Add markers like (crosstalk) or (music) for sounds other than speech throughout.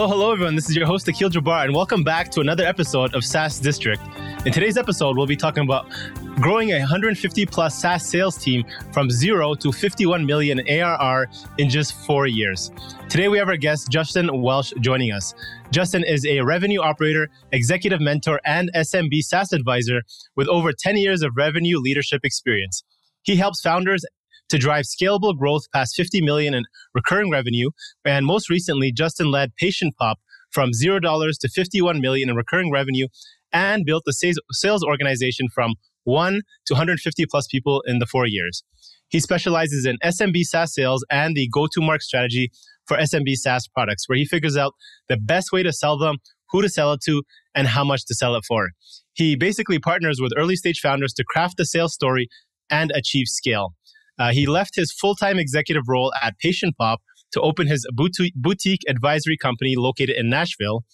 Hello, hello, everyone. This is your host, Akil Jabbar, and welcome back to another episode of SaaS District. In today's episode, we'll be talking about growing a 150 plus SaaS sales team from zero to 51 million ARR in just four years. Today, we have our guest, Justin Welsh, joining us. Justin is a revenue operator, executive mentor, and SMB SaaS advisor with over 10 years of revenue leadership experience. He helps founders to drive scalable growth past 50 million in recurring revenue. And most recently, Justin led Patient Pop from $0 to 51 million in recurring revenue and built the sales organization from 1 to 150 plus people in the 4 years. He specializes in SMB SaaS sales and the go-to-market strategy for SMB SaaS products where he figures out the best way to sell them, who to sell it to, and how much to sell it for. He basically partners with early stage founders to craft the sales story and achieve scale. Uh, he left his full time executive role at Patient Pop to open his boutique advisory company located in Nashville.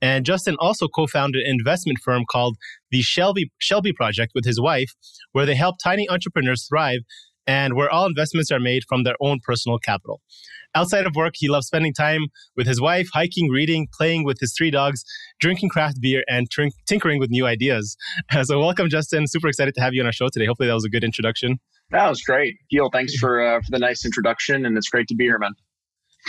And Justin also co founded an investment firm called the Shelby, Shelby Project with his wife, where they help tiny entrepreneurs thrive and where all investments are made from their own personal capital. Outside of work, he loves spending time with his wife, hiking, reading, playing with his three dogs, drinking craft beer, and tinkering with new ideas. (laughs) so, welcome, Justin. Super excited to have you on our show today. Hopefully, that was a good introduction. That was great. Gil, thanks for uh, for the nice introduction, and it's great to be here, man.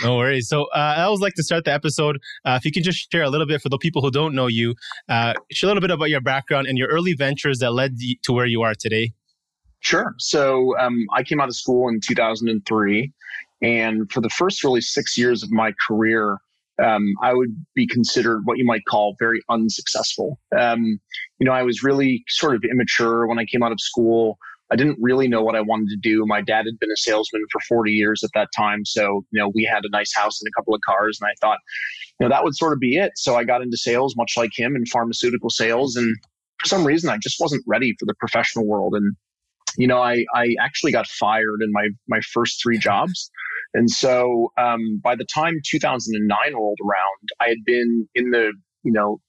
No worries. So uh, I always like to start the episode. Uh, if you can just share a little bit for the people who don't know you, uh, share a little bit about your background and your early ventures that led you to where you are today. Sure. So um, I came out of school in 2003, and for the first really six years of my career, um, I would be considered what you might call very unsuccessful. Um, you know, I was really sort of immature when I came out of school. I didn't really know what I wanted to do. My dad had been a salesman for 40 years at that time. So, you know, we had a nice house and a couple of cars. And I thought, you know, that would sort of be it. So I got into sales, much like him in pharmaceutical sales. And for some reason, I just wasn't ready for the professional world. And, you know, I, I actually got fired in my, my first three jobs. And so um, by the time 2009 rolled around, I had been in the, you know,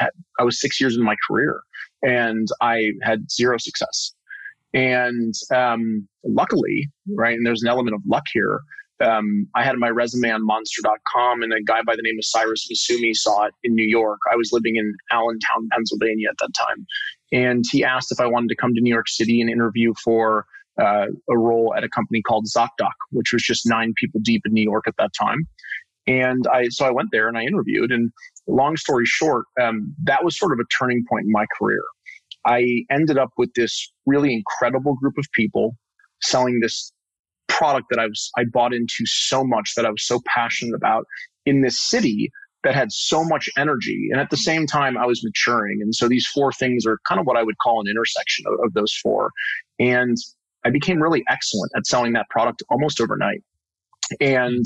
I, I was six years in my career and I had zero success. And um, luckily, right, and there's an element of luck here. Um, I had my resume on monster.com, and a guy by the name of Cyrus Massoumi saw it in New York. I was living in Allentown, Pennsylvania at that time. And he asked if I wanted to come to New York City and interview for uh, a role at a company called ZocDoc, which was just nine people deep in New York at that time. And I, so I went there and I interviewed. And long story short, um, that was sort of a turning point in my career. I ended up with this really incredible group of people selling this product that I was I bought into so much that I was so passionate about in this city that had so much energy. And at the same time I was maturing. And so these four things are kind of what I would call an intersection of, of those four. And I became really excellent at selling that product almost overnight. And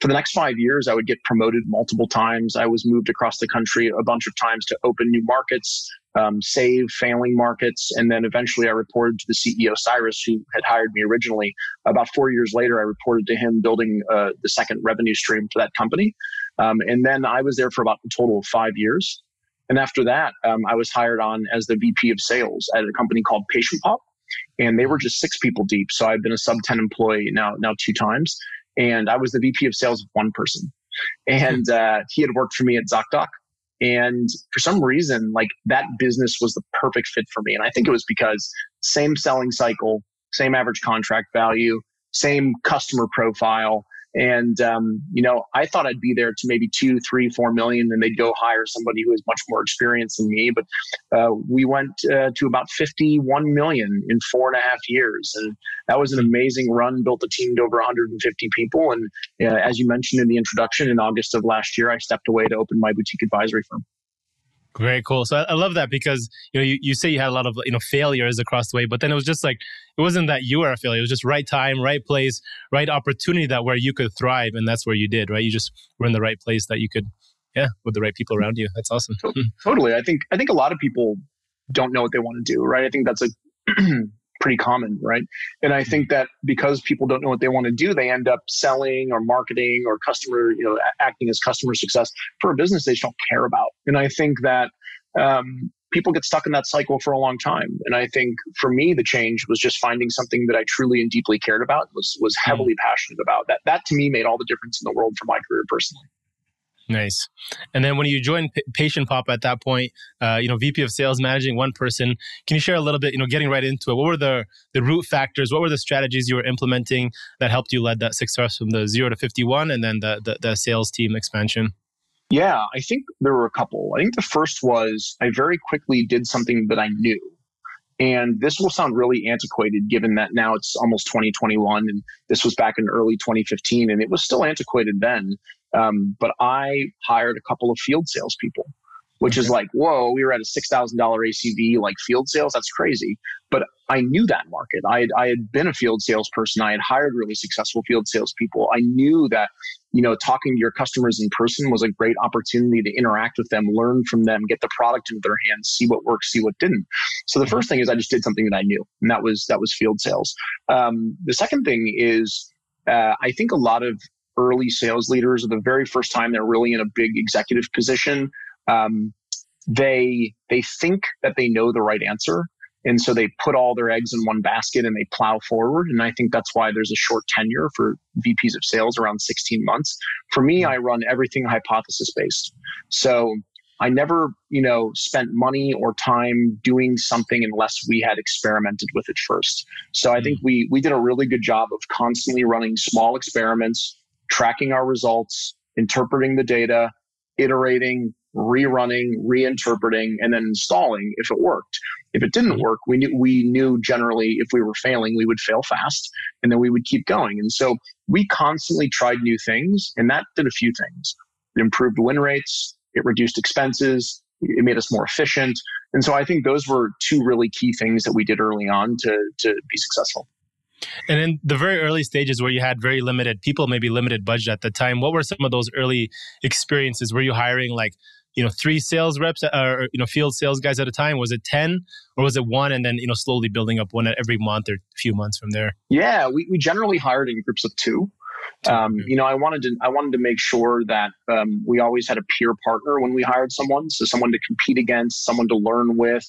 for the next five years, I would get promoted multiple times. I was moved across the country a bunch of times to open new markets, um, save failing markets. And then eventually I reported to the CEO, Cyrus, who had hired me originally. About four years later, I reported to him building uh, the second revenue stream for that company. Um, and then I was there for about a total of five years. And after that, um, I was hired on as the VP of sales at a company called Patient Pop. And they were just six people deep. So I've been a sub 10 employee now, now two times. And I was the VP of sales of one person. And uh, he had worked for me at ZocDoc. And for some reason, like that business was the perfect fit for me. And I think it was because same selling cycle, same average contract value, same customer profile, and, um, you know, I thought I'd be there to maybe two, three, four million, and they'd go hire somebody who is much more experienced than me. But uh, we went uh, to about 51 million in four and a half years. And that was an amazing run, built a team to over 150 people. And uh, as you mentioned in the introduction, in August of last year, I stepped away to open my boutique advisory firm. Very cool. So I, I, love that because you know you, you say you had a lot of you know failures across the way, but then it was just like it wasn't that you were a failure. It was just right time, right place, right opportunity that where you could thrive, and that's where you did. Right, you just were in the right place that you could, yeah, with the right people around you. That's awesome. Hmm. Totally. I think I think a lot of people don't know what they want to do. Right. I think that's a (clears throat) pretty common, right? And I think that because people don't know what they want to do, they end up selling or marketing or customer, you know, acting as customer success for a business they just don't care about. And I think that um, people get stuck in that cycle for a long time. And I think for me, the change was just finding something that I truly and deeply cared about, was was hmm. heavily passionate about. That that to me made all the difference in the world for my career personally. Nice. And then when you joined P- Patient Pop at that point, uh, you know, VP of Sales, managing one person. Can you share a little bit? You know, getting right into it. What were the the root factors? What were the strategies you were implementing that helped you lead that success from the zero to fifty one, and then the, the the sales team expansion? Yeah, I think there were a couple. I think the first was I very quickly did something that I knew. And this will sound really antiquated given that now it's almost 2021 and this was back in early 2015 and it was still antiquated then. Um, but I hired a couple of field salespeople which is like, whoa, we were at a $6,000 ACV, like field sales. That's crazy. But I knew that market. I had, I had been a field salesperson. I had hired really successful field salespeople. I knew that, you know, talking to your customers in person was a great opportunity to interact with them, learn from them, get the product into their hands, see what works, see what didn't. So the mm-hmm. first thing is I just did something that I knew, and that was that was field sales. Um, the second thing is uh, I think a lot of early sales leaders, or the very first time they're really in a big executive position, um, they they think that they know the right answer. And so they put all their eggs in one basket and they plow forward. And i think that's why there's a short tenure for vps of sales around 16 months. For me i run everything hypothesis based so i never you know spent money or time doing something unless we had experimented with it first. So i think we we did a really good job of constantly running small experiments tracking our results interpreting the data iterating rerunning, reinterpreting, and then installing if it worked. If it didn't work, we knew we knew generally if we were failing, we would fail fast, and then we would keep going. And so we constantly tried new things, and that did a few things. It improved win rates, it reduced expenses, it made us more efficient. And so I think those were two really key things that we did early on to to be successful. And in the very early stages where you had very limited people, maybe limited budget at the time, what were some of those early experiences? Were you hiring like you know three sales reps uh, or you know field sales guys at a time? Was it 10 or was it one and then you know slowly building up one every month or a few months from there? Yeah we, we generally hired in groups of two um, you know, I wanted to I wanted to make sure that um, we always had a peer partner when we hired someone, so someone to compete against, someone to learn with.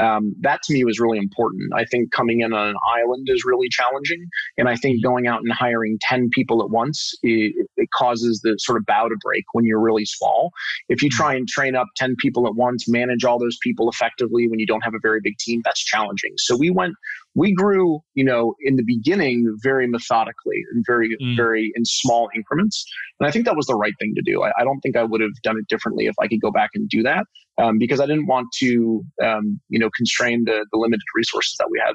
Um, that to me was really important. I think coming in on an island is really challenging, and I think going out and hiring ten people at once it, it causes the sort of bow to break when you're really small. If you try and train up ten people at once, manage all those people effectively when you don't have a very big team, that's challenging. So we went we grew, you know, in the beginning very methodically and very, mm. very in small increments. And I think that was the right thing to do. I, I, don't think I would have done it differently if I could go back and do that um, because I didn't want to, um, you know, constrain the, the limited resources that we had.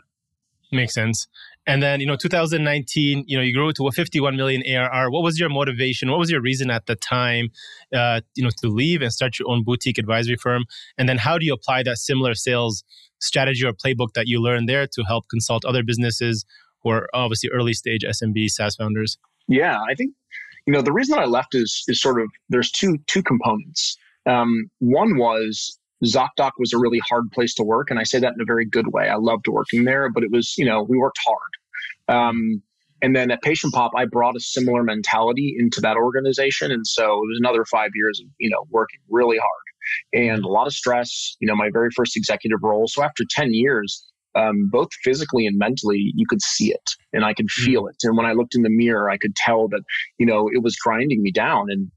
Makes sense. And then, you know, 2019, you know, you grew to a 51 million ARR. What was your motivation? What was your reason at the time, uh, you know, to leave and start your own boutique advisory firm? And then how do you apply that similar sales strategy or playbook that you learned there to help consult other businesses who are obviously early stage SMB SaaS founders? Yeah, I think, you know, the reason I left is, is sort of, there's two, two components. Um, one was ZocDoc was a really hard place to work. And I say that in a very good way. I loved working there, but it was, you know, we worked hard. Um, and then at Patient Pop, I brought a similar mentality into that organization. And so it was another five years of, you know, working really hard and a lot of stress, you know, my very first executive role. So after 10 years, um, both physically and mentally, you could see it and I could feel mm. it. And when I looked in the mirror, I could tell that, you know, it was grinding me down. And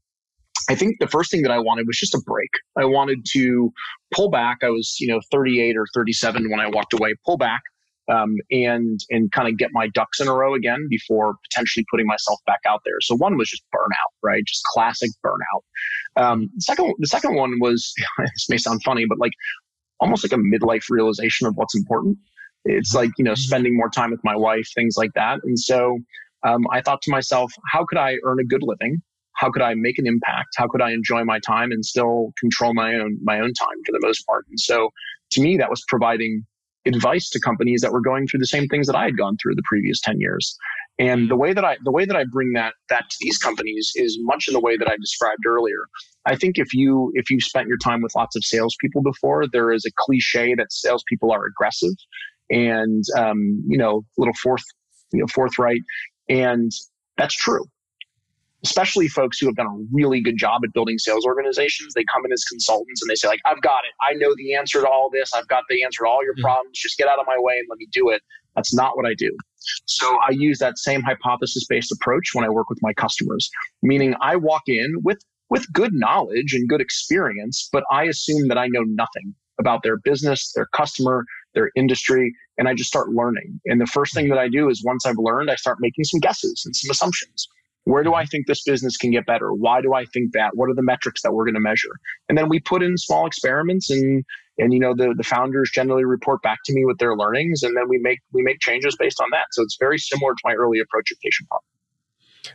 I think the first thing that I wanted was just a break. I wanted to pull back. I was, you know, 38 or 37 when I walked away, pull back um, and and kind of get my ducks in a row again before potentially putting myself back out there. So one was just burnout, right? Just classic burnout. Um, the second the second one was (laughs) this may sound funny, but like almost like a midlife realization of what's important. It's like you know mm-hmm. spending more time with my wife, things like that. And so um, I thought to myself, how could I earn a good living? How could I make an impact? How could I enjoy my time and still control my own my own time for the most part? And so to me, that was providing advice to companies that were going through the same things that I had gone through the previous 10 years. And the way that I the way that I bring that that to these companies is much in the way that I described earlier. I think if you if you spent your time with lots of salespeople before, there is a cliche that salespeople are aggressive and um, you know, a little forth you know forthright, and that's true especially folks who have done a really good job at building sales organizations. They come in as consultants and they say, like, I've got it. I know the answer to all this. I've got the answer to all your mm-hmm. problems. Just get out of my way and let me do it. That's not what I do. So I use that same hypothesis based approach when I work with my customers, meaning I walk in with with good knowledge and good experience, but I assume that I know nothing about their business, their customer, their industry, and I just start learning. And the first thing that I do is once I've learned, I start making some guesses and some assumptions. Where do I think this business can get better? Why do I think that? What are the metrics that we're going to measure? And then we put in small experiments and and you know the the founders generally report back to me with their learnings and then we make we make changes based on that. So it's very similar to my early approach at Patient Pop.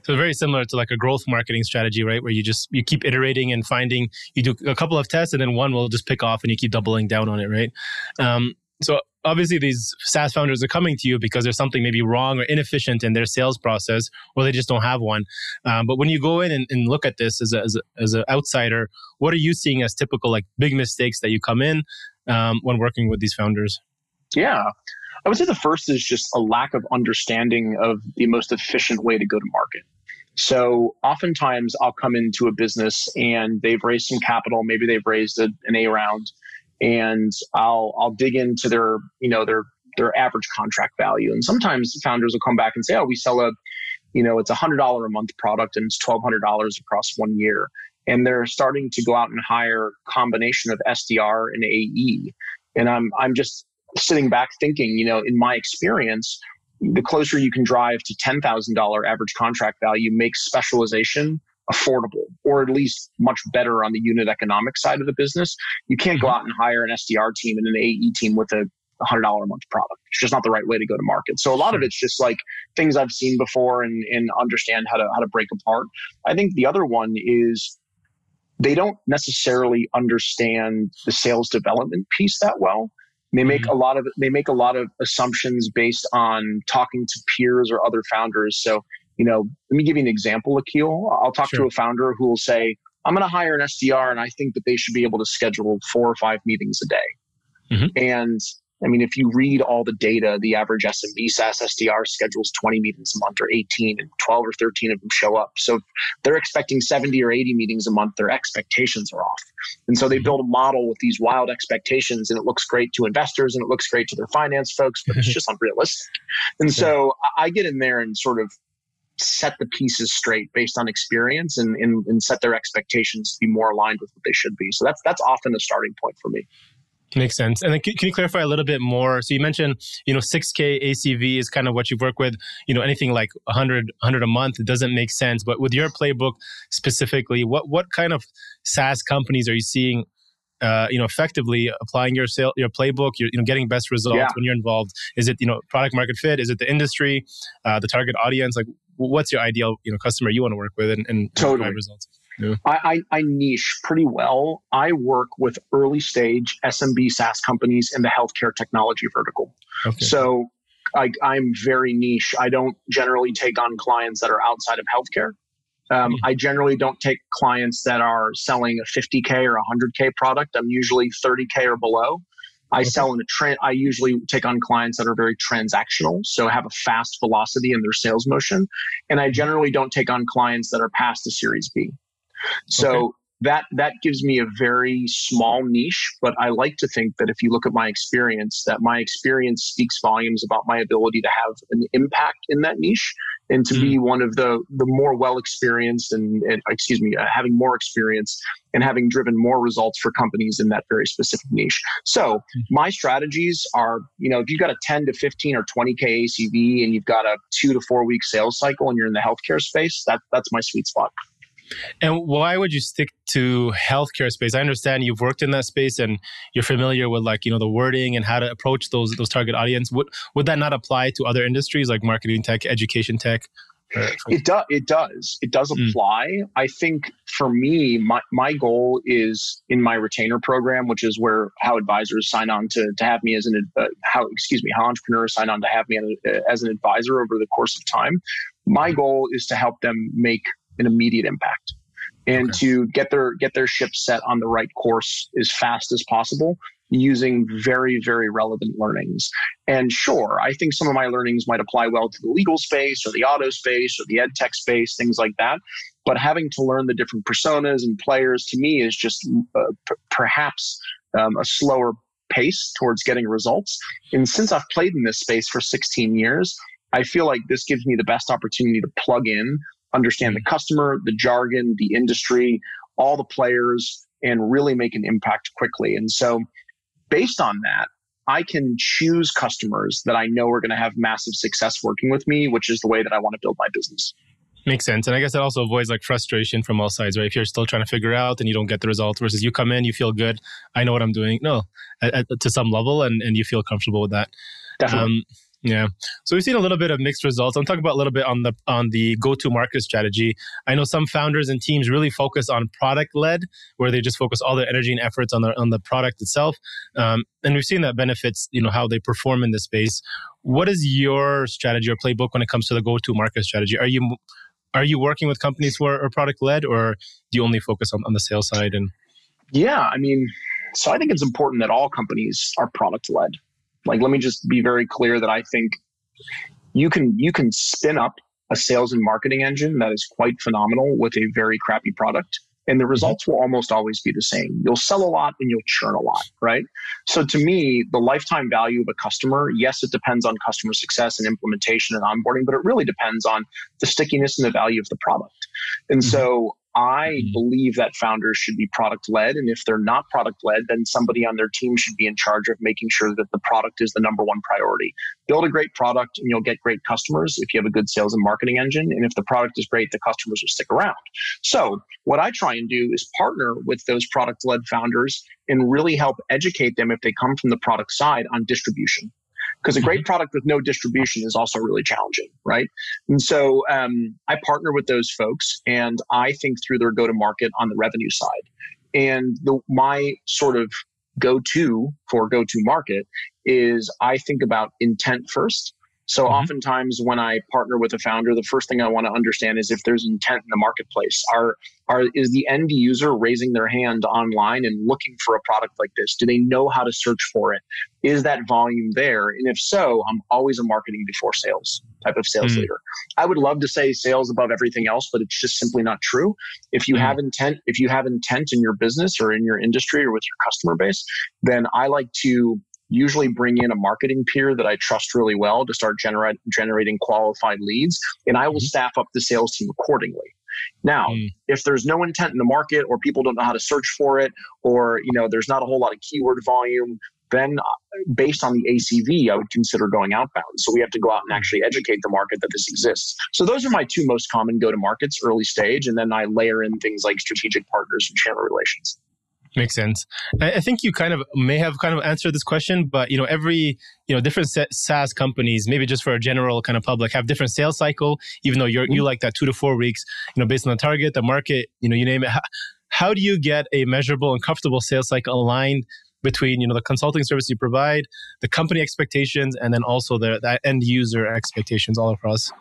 So very similar to like a growth marketing strategy, right? Where you just you keep iterating and finding you do a couple of tests and then one will just pick off and you keep doubling down on it, right? Um, so obviously these SaaS founders are coming to you because there's something maybe wrong or inefficient in their sales process, or they just don't have one. Um, but when you go in and, and look at this as a, as, a, as an outsider, what are you seeing as typical like big mistakes that you come in um, when working with these founders? Yeah. I would say the first is just a lack of understanding of the most efficient way to go to market. So oftentimes I'll come into a business and they've raised some capital, maybe they've raised a, an A round, and I'll I'll dig into their you know their their average contract value. And sometimes founders will come back and say, oh, we sell a you know it's a hundred dollar a month product and it's twelve hundred dollars across one year. And they're starting to go out and hire combination of SDR and AE. And I'm I'm just sitting back thinking, you know, in my experience, the closer you can drive to $10,000 average contract value makes specialization affordable or at least much better on the unit economic side of the business. You can't go mm-hmm. out and hire an SDR team and an AE team with a $100 a month product. It's just not the right way to go to market. So a lot of it's just like things I've seen before and, and understand how to, how to break apart. I think the other one is they don't necessarily understand the sales development piece that well. They make mm-hmm. a lot of they make a lot of assumptions based on talking to peers or other founders. So you know, let me give you an example, Akil. I'll talk sure. to a founder who will say, I'm going to hire an SDR and I think that they should be able to schedule four or five meetings a day. Mm-hmm. And I mean, if you read all the data, the average SMB SaaS SDR schedules 20 meetings a month or 18, and 12 or 13 of them show up. So they're expecting 70 or 80 meetings a month. Their expectations are off. And so they mm-hmm. build a model with these wild expectations, and it looks great to investors and it looks great to their finance folks, but it's (laughs) just unrealistic. And so I get in there and sort of set the pieces straight based on experience and, and, and set their expectations to be more aligned with what they should be. So that's that's often a starting point for me. Makes sense. And then can, can, you clarify a little bit more? So you mentioned, you know, 6K ACV is kind of what you work with. You know, anything like 100, 100 a month, it doesn't make sense. But with your playbook specifically, what what kind of SaaS companies are you seeing uh, you know, effectively applying your sale, your playbook, you're, you know, getting best results yeah. when you're involved? Is it, you know, product market fit? Is it the industry, uh, the target audience? Like, what's your ideal, you know, customer you want to work with and, and totally. results? Yeah. I, I, I niche pretty well. I work with early stage SMB SaaS companies in the healthcare technology vertical. Okay. So I, I'm very niche. I don't generally take on clients that are outside of healthcare. Um, mm-hmm. I generally don't take clients that are selling a 50K or 100K product. I'm usually 30K or below. I sell in a trend. I usually take on clients that are very transactional, so have a fast velocity in their sales motion. And I generally don't take on clients that are past the Series B. So okay that that gives me a very small niche but i like to think that if you look at my experience that my experience speaks volumes about my ability to have an impact in that niche and to mm. be one of the the more well experienced and, and, excuse me uh, having more experience and having driven more results for companies in that very specific niche so mm. my strategies are you know if you've got a 10 to 15 or 20k acv and you've got a two to four week sales cycle and you're in the healthcare space that that's my sweet spot and why would you stick to healthcare space? I understand you've worked in that space and you're familiar with like, you know, the wording and how to approach those those target audience. Would would that not apply to other industries like marketing tech, education tech? It does. It does. It does hmm. apply. Mm. I think for me, my, my goal is in my retainer program, which is where how advisors sign on to, to have me as an uh, how excuse me how entrepreneurs sign on to have me as an advisor over the course of time. My goal is to help them make an immediate impact. And okay. to get their get their ship set on the right course as fast as possible using very very relevant learnings. And sure i think some of my learnings might apply well to the legal space or the auto space or the ed tech space things like that. But having to learn the different personas and players to me is just uh, p- perhaps um, a slower pace towards getting results. And since i've played in this space for 16 years I feel like this gives me the best opportunity to plug in understand the customer, the jargon, the industry, all the players and really make an impact quickly. And so, based on that, I can choose customers that I know are going to have massive success working with me, which is the way that I want to build my business. Makes sense. And I guess that also avoids like frustration from all sides, right? If you're still trying to figure out and you don't get the result versus you come in, you feel good. I know what I'm doing. No, at, at, to some level and, and you feel comfortable with that. Definitely. Um, yeah. So we've seen a little bit of mixed results. I'm talking about a little bit on the on the go-to market strategy. I know some founders and teams really focus on product led, where they just focus all their energy and efforts on the on the product itself. Um, and we've seen that benefits, you know, how they perform in the space. What is your strategy or playbook when it comes to the go-to market strategy? Are you are you working with companies who are, are product led, or do you only focus on, on the sales side? And yeah, I mean, so I think it's important that all companies are product led. Like, let me just be very clear that I think you can you can spin up a sales and marketing engine that is quite phenomenal with a very crappy product and the mm-hmm. results will almost always be the same. You'll sell a lot and you'll churn a lot, right? So to me, the lifetime value of a customer, yes, it depends on customer success and implementation and onboarding, but it really depends on the stickiness and the value of the product. And mm-hmm. so I mm-hmm. believe that founders should be product led. And if they're not product led, then somebody on their team should be in charge of making sure that the product is the number one priority. Build a great product and you'll get great customers if you have a good sales and marketing engine. And if the product is great, the customers will stick around. So, what I try and do is partner with those product led founders and really help educate them if they come from the product side on distribution because a great mm-hmm. product with no distribution is also really challenging, right? And so um, I partner with those folks and I think through their go to market on the revenue side. And the, my sort of go to for go to market is I think about intent first. So mm-hmm. oftentimes when I partner with a founder, the first thing I want to understand is if there's intent in the marketplace. Are are is the end user raising their hand online and looking for a product like this? Do they know how to search for it? Is that volume there? And if so, I'm always a marketing before sales type of sales mm-hmm. leader. I would love to say sales above everything else, but it's just simply not true. If you mm-hmm. have intent, if you have intent in your business or in your industry or with your customer base, then I like to usually bring in a marketing peer that I trust really well to start generate, generating qualified leads, and I will mm-hmm. staff up the sales team accordingly. Now, mm. if there's no intent in the market or people don't know how to search for it or you know there's not a whole lot of keyword volume, then uh, based on the ACV, I would consider going outbound. So we have to go out and mm. actually educate the market that this exists. So those are my two most common go to markets early stage. And then I layer in things like strategic partners and channel relations. Makes sense. I think you kind of may have kind of answered this question, but you know, every you know different SaaS companies, maybe just for a general kind of public, have different sales cycle. Even though you're mm-hmm. you like that two to four weeks, you know, based on the target, the market, you know, you name it. How, how do you get a measurable and comfortable sales cycle aligned between you know the consulting service you provide, the company expectations, and then also the, the end user expectations all across?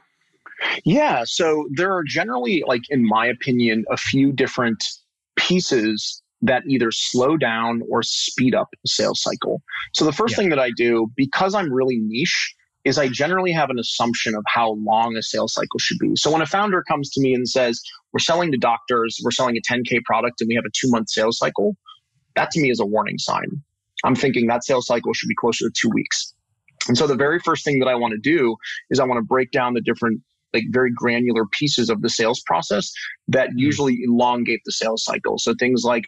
Yeah, so there are generally, like in my opinion, a few different pieces that either slow down or speed up the sales cycle. So the first yeah. thing that I do, because I'm really niche, is I generally have an assumption of how long a sales cycle should be. So when a founder comes to me and says, we're selling to doctors, we're selling a 10K product and we have a two month sales cycle, that to me is a warning sign. I'm thinking that sales cycle should be closer to two weeks. And so the very first thing that I want to do is I want to break down the different like very granular pieces of the sales process that hmm. usually elongate the sales cycle. So things like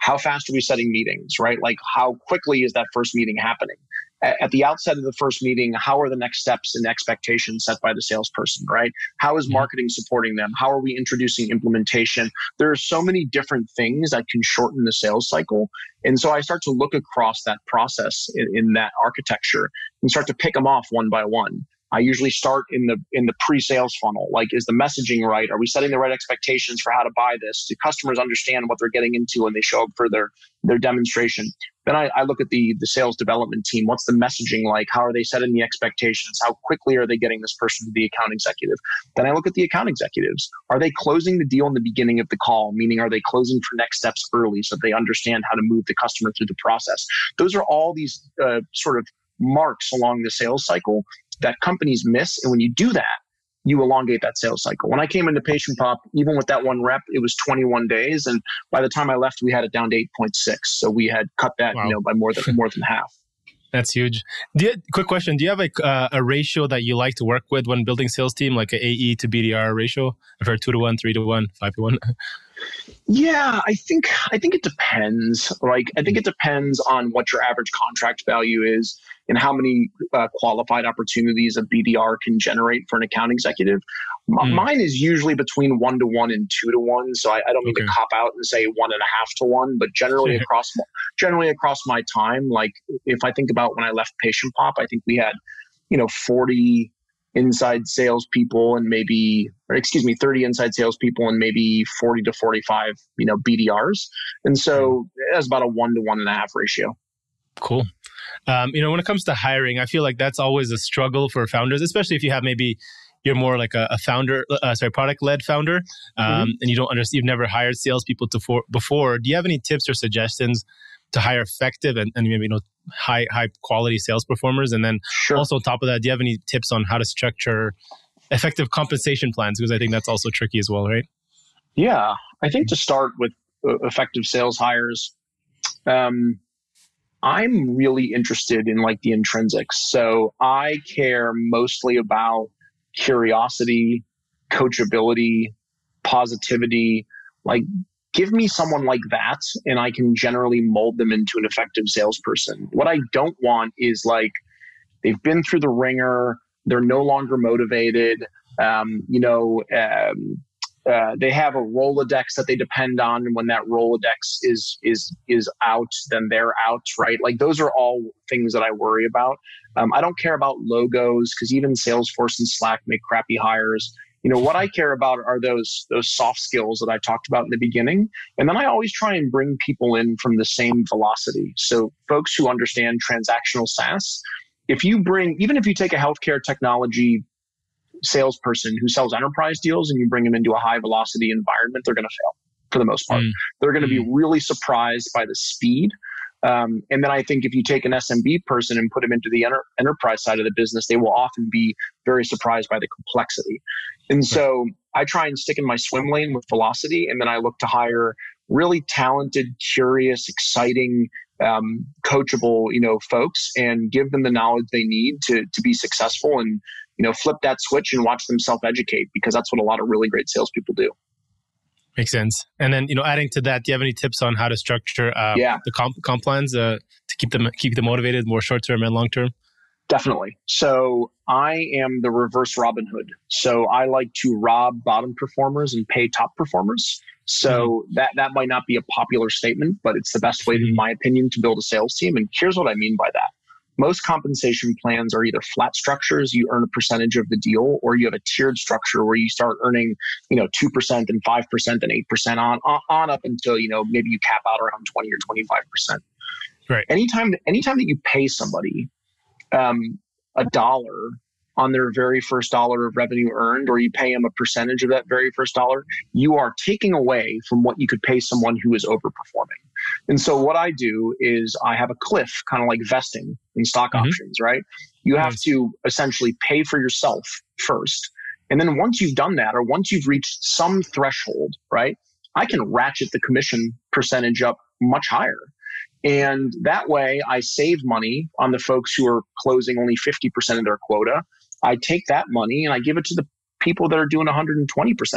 how fast are we setting meetings, right? Like how quickly is that first meeting happening? At the outset of the first meeting, how are the next steps and expectations set by the salesperson, right? How is marketing supporting them? How are we introducing implementation? There are so many different things that can shorten the sales cycle. And so I start to look across that process in, in that architecture and start to pick them off one by one. I usually start in the in the pre-sales funnel. Like, is the messaging right? Are we setting the right expectations for how to buy this? Do customers understand what they're getting into when they show up for their their demonstration? Then I, I look at the the sales development team. What's the messaging like? How are they setting the expectations? How quickly are they getting this person to the account executive? Then I look at the account executives. Are they closing the deal in the beginning of the call? Meaning, are they closing for next steps early so they understand how to move the customer through the process? Those are all these uh, sort of marks along the sales cycle that companies miss. And when you do that, you elongate that sales cycle. When I came into Patient Pop, even with that one rep, it was 21 days, and by the time I left, we had it down to 8.6. So we had cut that, wow. you know, by more than more than half. (laughs) That's huge. You, quick question: Do you have a uh, a ratio that you like to work with when building sales team, like a AE to BDR ratio? I've heard two to one, three to one, five to one. (laughs) Yeah, I think I think it depends. Like I think it depends on what your average contract value is and how many uh, qualified opportunities a BDR can generate for an account executive. M- mm. Mine is usually between one to one and two to one, so I, I don't mean okay. to cop out and say one and a half to one, but generally (laughs) across generally across my time, like if I think about when I left Patient Pop, I think we had you know forty inside salespeople and maybe, or excuse me, 30 inside salespeople and maybe 40 to 45, you know, BDRs. And so that's about a one to one and a half ratio. Cool. Um, you know, when it comes to hiring, I feel like that's always a struggle for founders, especially if you have maybe you're more like a, a founder, uh, sorry, product led founder, um, mm-hmm. and you don't understand, you've never hired salespeople to for, before. Do you have any tips or suggestions to hire effective and, and maybe you know high high quality sales performers? And then sure. also on top of that, do you have any tips on how to structure effective compensation plans? Because I think that's also tricky as well, right? Yeah, I think to start with uh, effective sales hires, um, I'm really interested in like the intrinsics. So I care mostly about curiosity, coachability, positivity, like give me someone like that and I can generally mold them into an effective salesperson. What I don't want is like they've been through the ringer, they're no longer motivated. Um, you know, um, uh, they have a Rolodex that they depend on, and when that Rolodex is is is out, then they're out, right? Like those are all things that I worry about. Um, I don't care about logos because even Salesforce and Slack make crappy hires you know what i care about are those those soft skills that i talked about in the beginning and then i always try and bring people in from the same velocity so folks who understand transactional saas if you bring even if you take a healthcare technology salesperson who sells enterprise deals and you bring them into a high velocity environment they're going to fail for the most part mm. they're going to be mm. really surprised by the speed um, and then I think if you take an SMB person and put them into the enter- enterprise side of the business, they will often be very surprised by the complexity. And so I try and stick in my swim lane with velocity, and then I look to hire really talented, curious, exciting, um, coachable, you know, folks, and give them the knowledge they need to to be successful, and you know, flip that switch and watch them self educate because that's what a lot of really great salespeople do. Makes sense. And then, you know, adding to that, do you have any tips on how to structure uh, yeah. the comp, comp plans uh, to keep them keep them motivated, more short term and long term? Definitely. So I am the reverse Robin Hood. So I like to rob bottom performers and pay top performers. So mm-hmm. that that might not be a popular statement, but it's the best way, mm-hmm. in my opinion, to build a sales team. And here's what I mean by that most compensation plans are either flat structures you earn a percentage of the deal or you have a tiered structure where you start earning you know 2% and 5% and 8% on on up until you know maybe you cap out around 20 or 25% right. Anytime anytime that you pay somebody um, a dollar on their very first dollar of revenue earned, or you pay them a percentage of that very first dollar, you are taking away from what you could pay someone who is overperforming. And so what I do is I have a cliff, kind of like vesting in stock mm-hmm. options, right? You have nice. to essentially pay for yourself first. And then once you've done that, or once you've reached some threshold, right? I can ratchet the commission percentage up much higher. And that way I save money on the folks who are closing only 50% of their quota. I take that money and I give it to the people that are doing 120%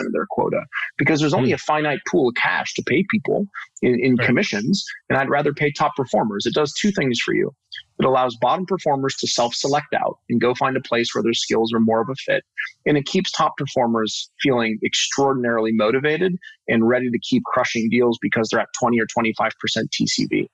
of their quota because there's only hmm. a finite pool of cash to pay people in, in right. commissions. And I'd rather pay top performers. It does two things for you. It allows bottom performers to self select out and go find a place where their skills are more of a fit. And it keeps top performers feeling extraordinarily motivated and ready to keep crushing deals because they're at 20 or 25% TCV.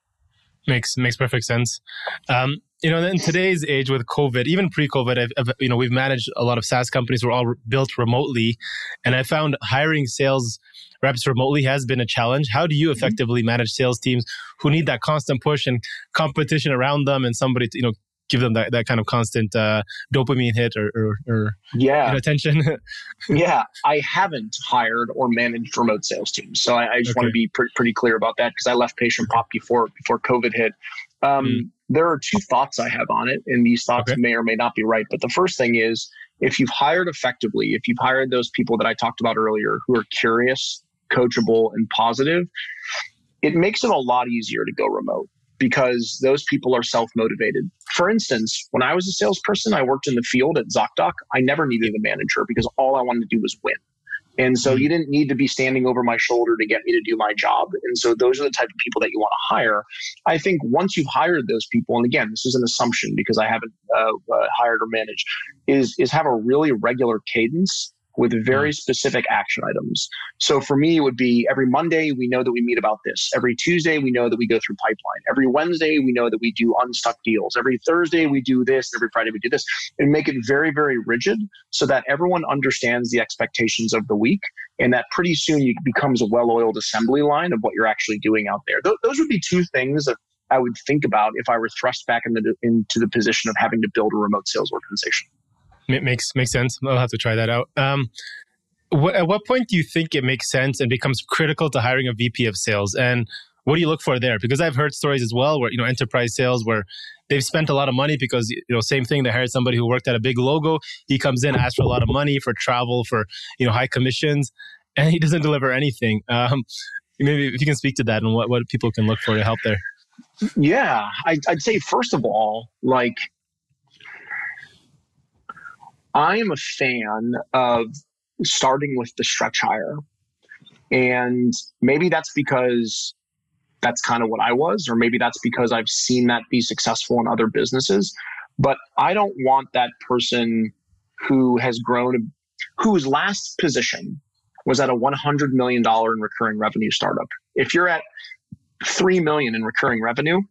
Makes makes perfect sense. Um, you know, in today's age with COVID, even pre-COVID, I've, I've, you know, we've managed a lot of SaaS companies were all built remotely, and I found hiring sales reps remotely has been a challenge. How do you mm-hmm. effectively manage sales teams who need that constant push and competition around them, and somebody to you know give them that, that kind of constant uh, dopamine hit or, or, or yeah you know, attention? (laughs) yeah, I haven't hired or managed remote sales teams, so I, I just okay. want to be pr- pretty clear about that because I left Patient Pop before before COVID hit. Um, mm there are two thoughts I have on it, and these thoughts okay. may or may not be right. But the first thing is if you've hired effectively, if you've hired those people that I talked about earlier who are curious, coachable, and positive, it makes it a lot easier to go remote because those people are self motivated. For instance, when I was a salesperson, I worked in the field at ZocDoc. I never needed a manager because all I wanted to do was win. And so you didn't need to be standing over my shoulder to get me to do my job. And so those are the type of people that you want to hire. I think once you've hired those people, and again, this is an assumption because I haven't uh, uh, hired or managed, is is have a really regular cadence with very mm. specific action items. So for me, it would be every Monday, we know that we meet about this. Every Tuesday, we know that we go through pipeline. Every Wednesday, we know that we do unstuck deals. Every Thursday, we do this. Every Friday, we do this. And make it very, very rigid so that everyone understands the expectations of the week and that pretty soon it becomes a well oiled assembly line of what you're actually doing out there. Th- those would be two things that I would think about if I were thrust back into, into the position of having to build a remote sales organization makes makes sense. I'll have to try that out. Um, wh- at what point do you think it makes sense and becomes critical to hiring a VP of sales? And what do you look for there? Because I've heard stories as well where you know enterprise sales where they've spent a lot of money because you know same thing. They hired somebody who worked at a big logo. He comes in, asks for a lot of money for travel, for you know high commissions, and he doesn't deliver anything. Um, maybe if you can speak to that and what what people can look for to help there. Yeah, I, I'd say first of all, like I am a fan of starting with the stretch hire. And maybe that's because that's kind of what I was, or maybe that's because I've seen that be successful in other businesses. But I don't want that person who has grown, whose last position was at a $100 million in recurring revenue startup. If you're at 3 million in recurring revenue,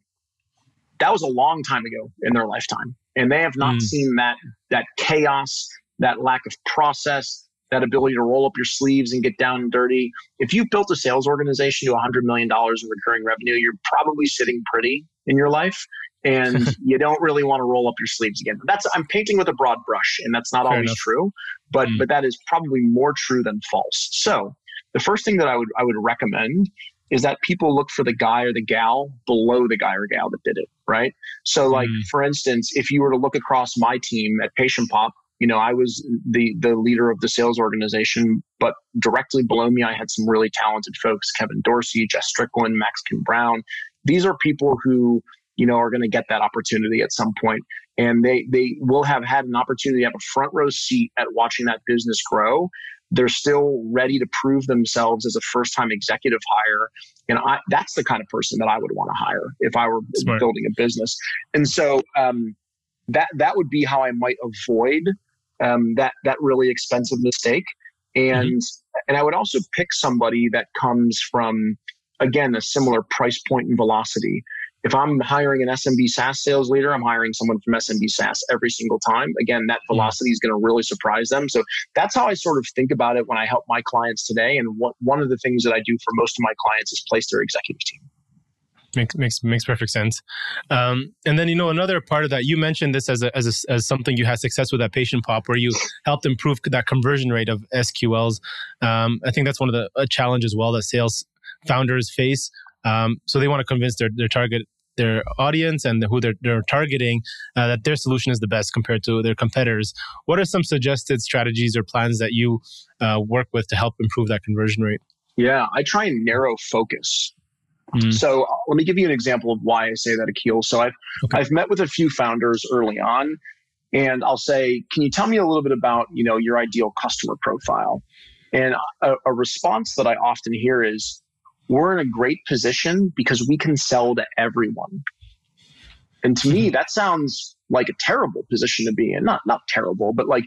that was a long time ago in their lifetime and they have not mm. seen that that chaos that lack of process that ability to roll up your sleeves and get down and dirty if you've built a sales organization to $100 million in recurring revenue you're probably sitting pretty in your life and (laughs) you don't really want to roll up your sleeves again that's i'm painting with a broad brush and that's not Fair always enough. true but mm. but that is probably more true than false so the first thing that i would i would recommend is that people look for the guy or the gal below the guy or gal that did it, right? So, like mm. for instance, if you were to look across my team at Patient Pop, you know, I was the the leader of the sales organization, but directly below me, I had some really talented folks: Kevin Dorsey, Jess Strickland, Max Kim Brown. These are people who you know are going to get that opportunity at some point, and they they will have had an opportunity to have a front row seat at watching that business grow they're still ready to prove themselves as a first time executive hire. And I, that's the kind of person that I would want to hire if I were Smart. building a business. And so um, that that would be how I might avoid um, that that really expensive mistake. And mm-hmm. and I would also pick somebody that comes from again a similar price point and velocity if I'm hiring an SMB SaaS sales leader, I'm hiring someone from SMB SaaS every single time. Again, that velocity is going to really surprise them. So that's how I sort of think about it when I help my clients today. And what, one of the things that I do for most of my clients is place their executive team. Makes makes makes perfect sense. Um, and then you know another part of that you mentioned this as a, as a, as something you had success with at Patient Pop, where you helped improve that conversion rate of SQLs. Um, I think that's one of the a challenge as well that sales founders face. Um, so they want to convince their, their target their audience and who they're, they're targeting uh, that their solution is the best compared to their competitors. What are some suggested strategies or plans that you uh, work with to help improve that conversion rate? Yeah, I try and narrow focus. Mm. So uh, let me give you an example of why I say that, Akil. So I've okay. I've met with a few founders early on, and I'll say, "Can you tell me a little bit about you know your ideal customer profile?" And a, a response that I often hear is, we're in a great position because we can sell to everyone. And to me, mm-hmm. that sounds like a terrible position to be in. Not not terrible, but like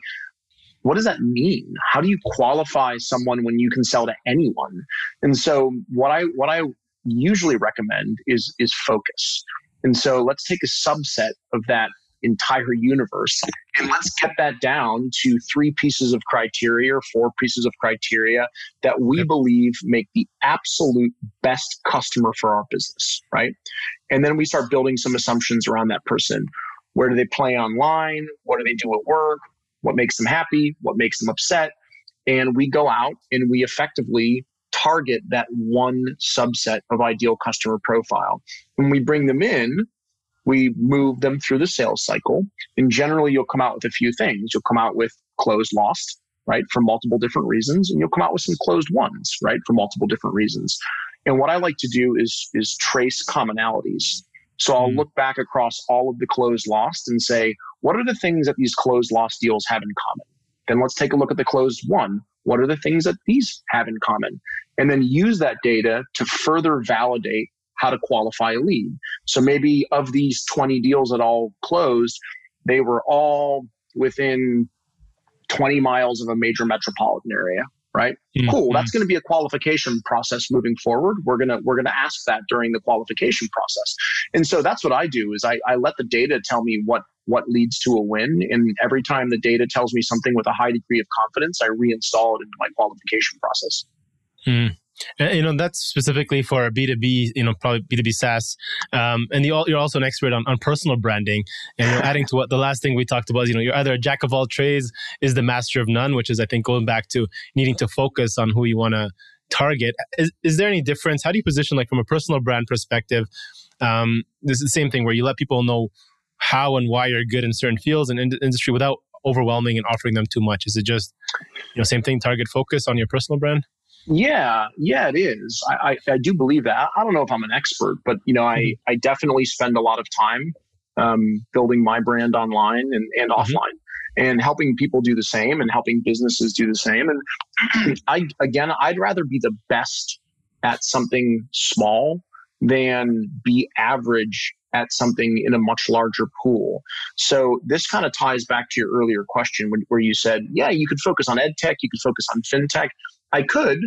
what does that mean? How do you qualify someone when you can sell to anyone? And so what I what I usually recommend is is focus. And so let's take a subset of that entire universe. And let's get that down to three pieces of criteria or four pieces of criteria that we believe make the absolute best customer for our business, right? And then we start building some assumptions around that person. Where do they play online? What do they do at work? What makes them happy? What makes them upset? And we go out and we effectively target that one subset of ideal customer profile. When we bring them in, we move them through the sales cycle. And generally, you'll come out with a few things. You'll come out with closed lost, right, for multiple different reasons. And you'll come out with some closed ones, right, for multiple different reasons. And what I like to do is, is trace commonalities. So I'll mm. look back across all of the closed lost and say, what are the things that these closed lost deals have in common? Then let's take a look at the closed won. what are the things that these have in common? And then use that data to further validate how to qualify a lead. So maybe of these 20 deals that all closed, they were all within 20 miles of a major metropolitan area right mm-hmm. cool that's going to be a qualification process moving forward we're going to we're going to ask that during the qualification process and so that's what i do is I, I let the data tell me what what leads to a win and every time the data tells me something with a high degree of confidence i reinstall it into my qualification process mm. Uh, you know that's specifically for b2b you know probably b2b saas. Um, and you, are also an expert on, on personal branding. And you're adding to what the last thing we talked about is you know you're either a jack of all trades is the master of none which is i think going back to needing to focus on who you want to target. Is, is there any difference? How do you position like from a personal brand perspective? Um, this is the same thing where you let people know how and why you're good in certain fields and in industry without overwhelming and offering them too much. Is it just you know same thing target focus on your personal brand yeah, yeah, it is. I, I, I, do believe that. I don't know if I'm an expert, but you know, I, mm-hmm. I definitely spend a lot of time um, building my brand online and, and mm-hmm. offline and helping people do the same and helping businesses do the same. And (clears throat) I, again, I'd rather be the best at something small than be average at something in a much larger pool. So this kind of ties back to your earlier question where you said, yeah, you could focus on ed tech, you could focus on fintech. I could,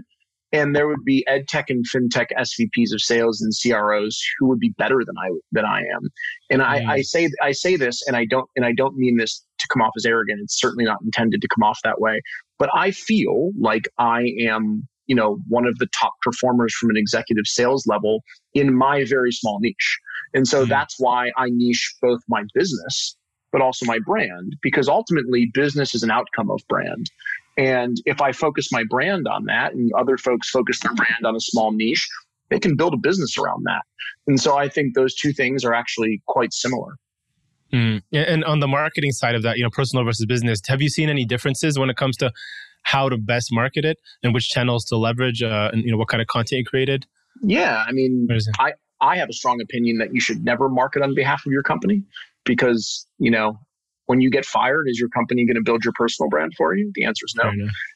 and there would be ed tech and fintech SVPs of sales and CROs who would be better than I than I am. And I, mm. I say I say this, and I don't and I don't mean this to come off as arrogant. It's certainly not intended to come off that way. But I feel like I am, you know, one of the top performers from an executive sales level in my very small niche. And so mm. that's why I niche both my business but also my brand because ultimately business is an outcome of brand and if I focus my brand on that and other folks focus their brand on a small niche, they can build a business around that. And so I think those two things are actually quite similar. Mm. And on the marketing side of that, you know, personal versus business, have you seen any differences when it comes to how to best market it and which channels to leverage uh, and, you know, what kind of content you created? Yeah. I mean, I, I have a strong opinion that you should never market on behalf of your company because, you know, when you get fired, is your company going to build your personal brand for you? The answer is no.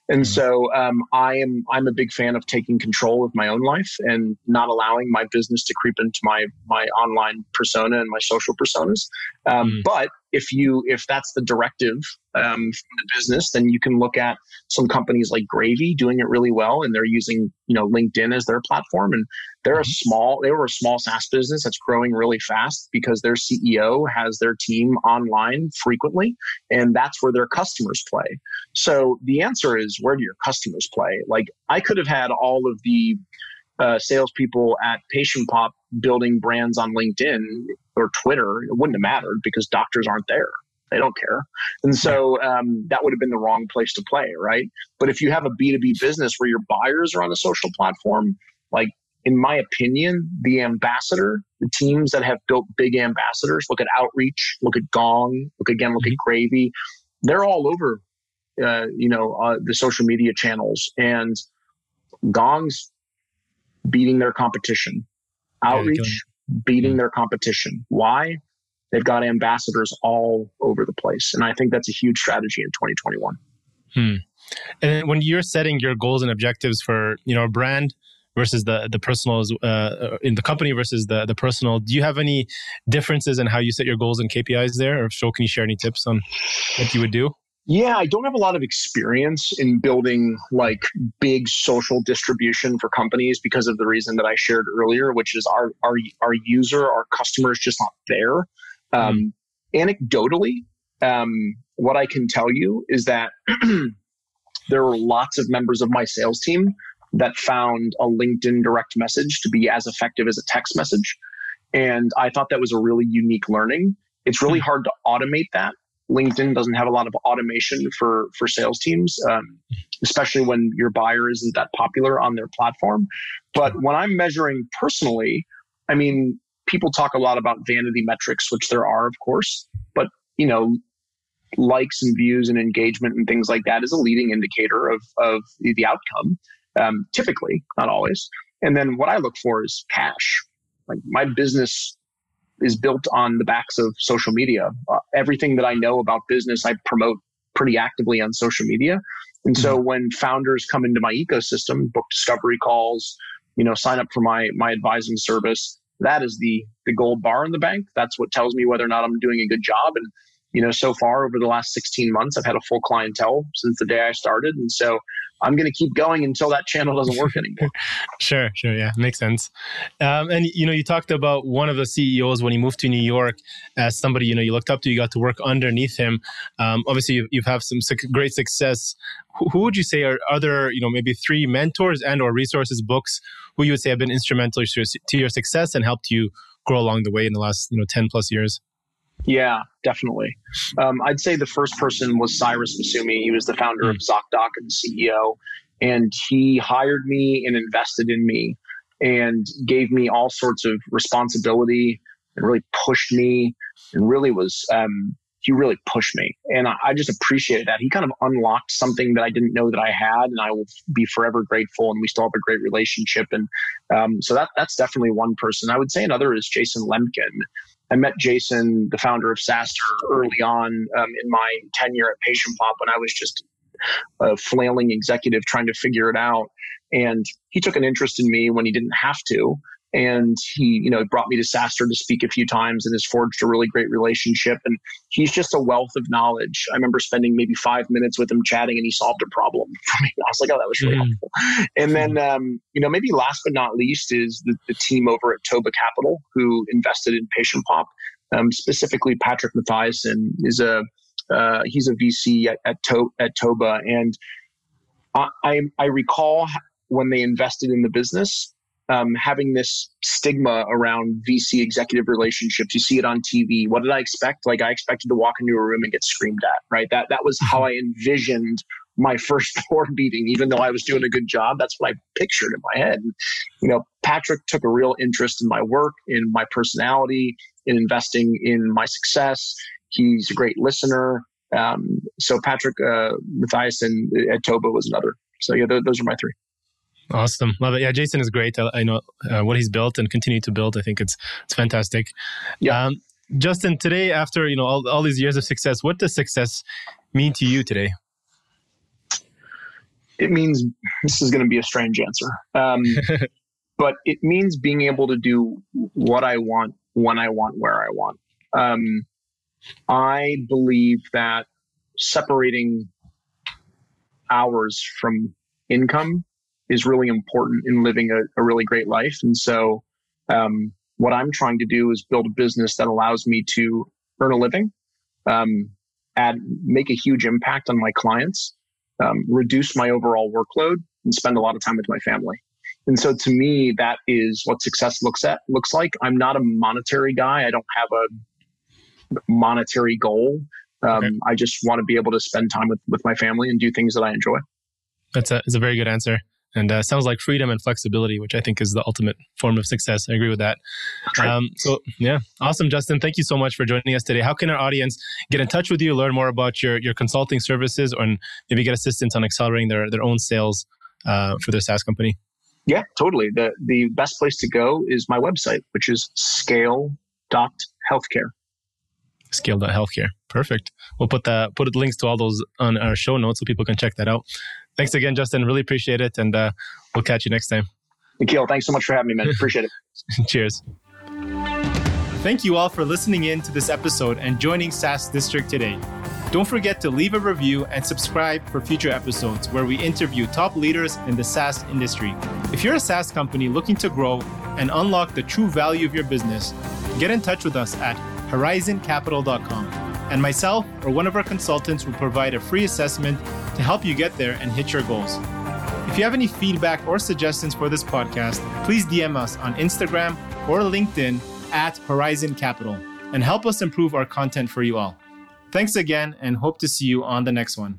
And so um, I am I'm a big fan of taking control of my own life and not allowing my business to creep into my my online persona and my social personas. Um, mm. But if you if that's the directive um, from the business, then you can look at some companies like Gravy doing it really well, and they're using you know LinkedIn as their platform, and they're a small they were a small SaaS business that's growing really fast because their CEO has their team online frequently, and that's where their customers play. So the answer is where do your customers play? Like I could have had all of the uh, salespeople at Patient Pop building brands on LinkedIn or Twitter, it wouldn't have mattered because doctors aren't there. They don't care. And so um, that would have been the wrong place to play, right? But if you have a B2B business where your buyers are on a social platform, like in my opinion, the ambassador, the teams that have built big ambassadors, look at Outreach, look at Gong, look again, look at mm-hmm. Gravy, they're all over, uh, you know, uh, the social media channels. And Gong's beating their competition. Outreach beating their competition. Why? They've got ambassadors all over the place. And I think that's a huge strategy in 2021. Hmm. And when you're setting your goals and objectives for, you know, a brand versus the the personal uh, in the company versus the the personal, do you have any differences in how you set your goals and KPIs there? Or if so, can you share any tips on what you would do? Yeah, I don't have a lot of experience in building like big social distribution for companies because of the reason that I shared earlier, which is our our our user, our customer is just not there. Um, mm. Anecdotally, um, what I can tell you is that (clears throat) there are lots of members of my sales team that found a LinkedIn direct message to be as effective as a text message, and I thought that was a really unique learning. It's really hmm. hard to automate that LinkedIn doesn't have a lot of automation for for sales teams, um, especially when your buyer isn't that popular on their platform. But when I'm measuring personally, I mean, people talk a lot about vanity metrics, which there are, of course, but you know, likes and views and engagement and things like that is a leading indicator of of the outcome. Um, typically, not always. And then what I look for is cash. Like my business is built on the backs of social media. Uh, everything that I know about business, I promote pretty actively on social media. And so mm-hmm. when founders come into my ecosystem, book discovery calls, you know, sign up for my my advising service, that is the the gold bar in the bank. That's what tells me whether or not I'm doing a good job. And you know, so far over the last 16 months, I've had a full clientele since the day I started. And so I'm going to keep going until that channel doesn't work (laughs) anymore. sure, sure. Yeah, makes sense. Um, and, you know, you talked about one of the CEOs when he moved to New York as somebody, you know, you looked up to, you got to work underneath him. Um, obviously, you've, you've had some great success. Who, who would you say are other, you know, maybe three mentors and or resources, books, who you would say have been instrumental to your success and helped you grow along the way in the last, you know, 10 plus years? Yeah, definitely. Um, I'd say the first person was Cyrus Massoumi. He was the founder of hmm. ZocDoc and the CEO. And he hired me and invested in me and gave me all sorts of responsibility and really pushed me and really was, um, he really pushed me. And I, I just appreciated that. He kind of unlocked something that I didn't know that I had. And I will be forever grateful. And we still have a great relationship. And um, so that that's definitely one person. I would say another is Jason Lemkin. I met Jason, the founder of SaaStr, early on um, in my tenure at Patient Pop when I was just a flailing executive trying to figure it out. And he took an interest in me when he didn't have to and he you know brought me to SaaStr to speak a few times and has forged a really great relationship. And he's just a wealth of knowledge. I remember spending maybe five minutes with him chatting and he solved a problem (laughs) for me. I was like oh that was really mm. helpful. And then mm-hmm. um, you know maybe last but not least is the, the team over at toba capital who invested in Patientpop um, specifically patrick mathiasen is a uh, he's a vc at, at, to- at toba. And I, I, I recall when they invested in the business um, having this stigma around VC executive relationships. You see it on TV. What did I expect? Like I expected to walk into a room and get screamed at, right? That that was how I envisioned my (laughs) first board meeting, even though I was doing a good job. That's what I pictured in my head. You know, Patrick took a real interest in my work, in my personality, in investing in my success. He's a great listener. Um, so Patrick uh, Mathiasen at Toba was another. So yeah, th- those are my three. Awesome, love it. Yeah, Jason is great. I, I know uh, what he's built and continue to build. I think it's it's fantastic. Yeah. Um, Justin, today after you know all, all these years of success, what does success mean to you today? It means this is going to be a strange answer, um, (laughs) but it means being able to do what I want when I want, where I want. Um, I believe that separating hours from income is really important in living a, a really great life. And so, um, what I'm trying to do is build a business that allows me to earn a living, um, add, make a huge impact on my clients, um, reduce my overall workload, and spend a lot of time with my family. And so, to me, that is what success looks at looks like. I'm not a monetary guy. I don't have a monetary goal. Um, okay. I just want to be able to spend time with with my family and do things that I enjoy. That's a, that's a very good answer and uh, sounds like freedom and flexibility, which I think is the ultimate form of success. I agree with that. Um, so yeah, awesome, Justin. Thank you so much for joining us today. How can our audience get in touch with you, learn more about your your consulting services, or maybe get assistance on accelerating their their own sales uh, for their SaaS company? Yeah, totally. the The best place to go is my website, which is scale dot healthcare. Scale dot healthcare. Perfect. We'll put the put links to all those on our show notes so people can check that out. Thanks again, Justin. Really appreciate it. And uh, we'll catch you next time. Nikhil, thanks so much for having me, man. Appreciate it. (laughs) Cheers. Thank you all for listening in to this episode and joining SaaS District today. Don't forget to leave a review and subscribe for future episodes where we interview top leaders in the SaaS industry. If you're a SaaS company looking to grow and unlock the true value of your business, get in touch with us at horizoncapital.com and myself or one of our consultants will provide a free assessment to help you get there and hit your goals. If you have any feedback or suggestions for this podcast, please DM us on Instagram or LinkedIn at Horizon Capital and help us improve our content for you all. Thanks again and hope to see you on the next one.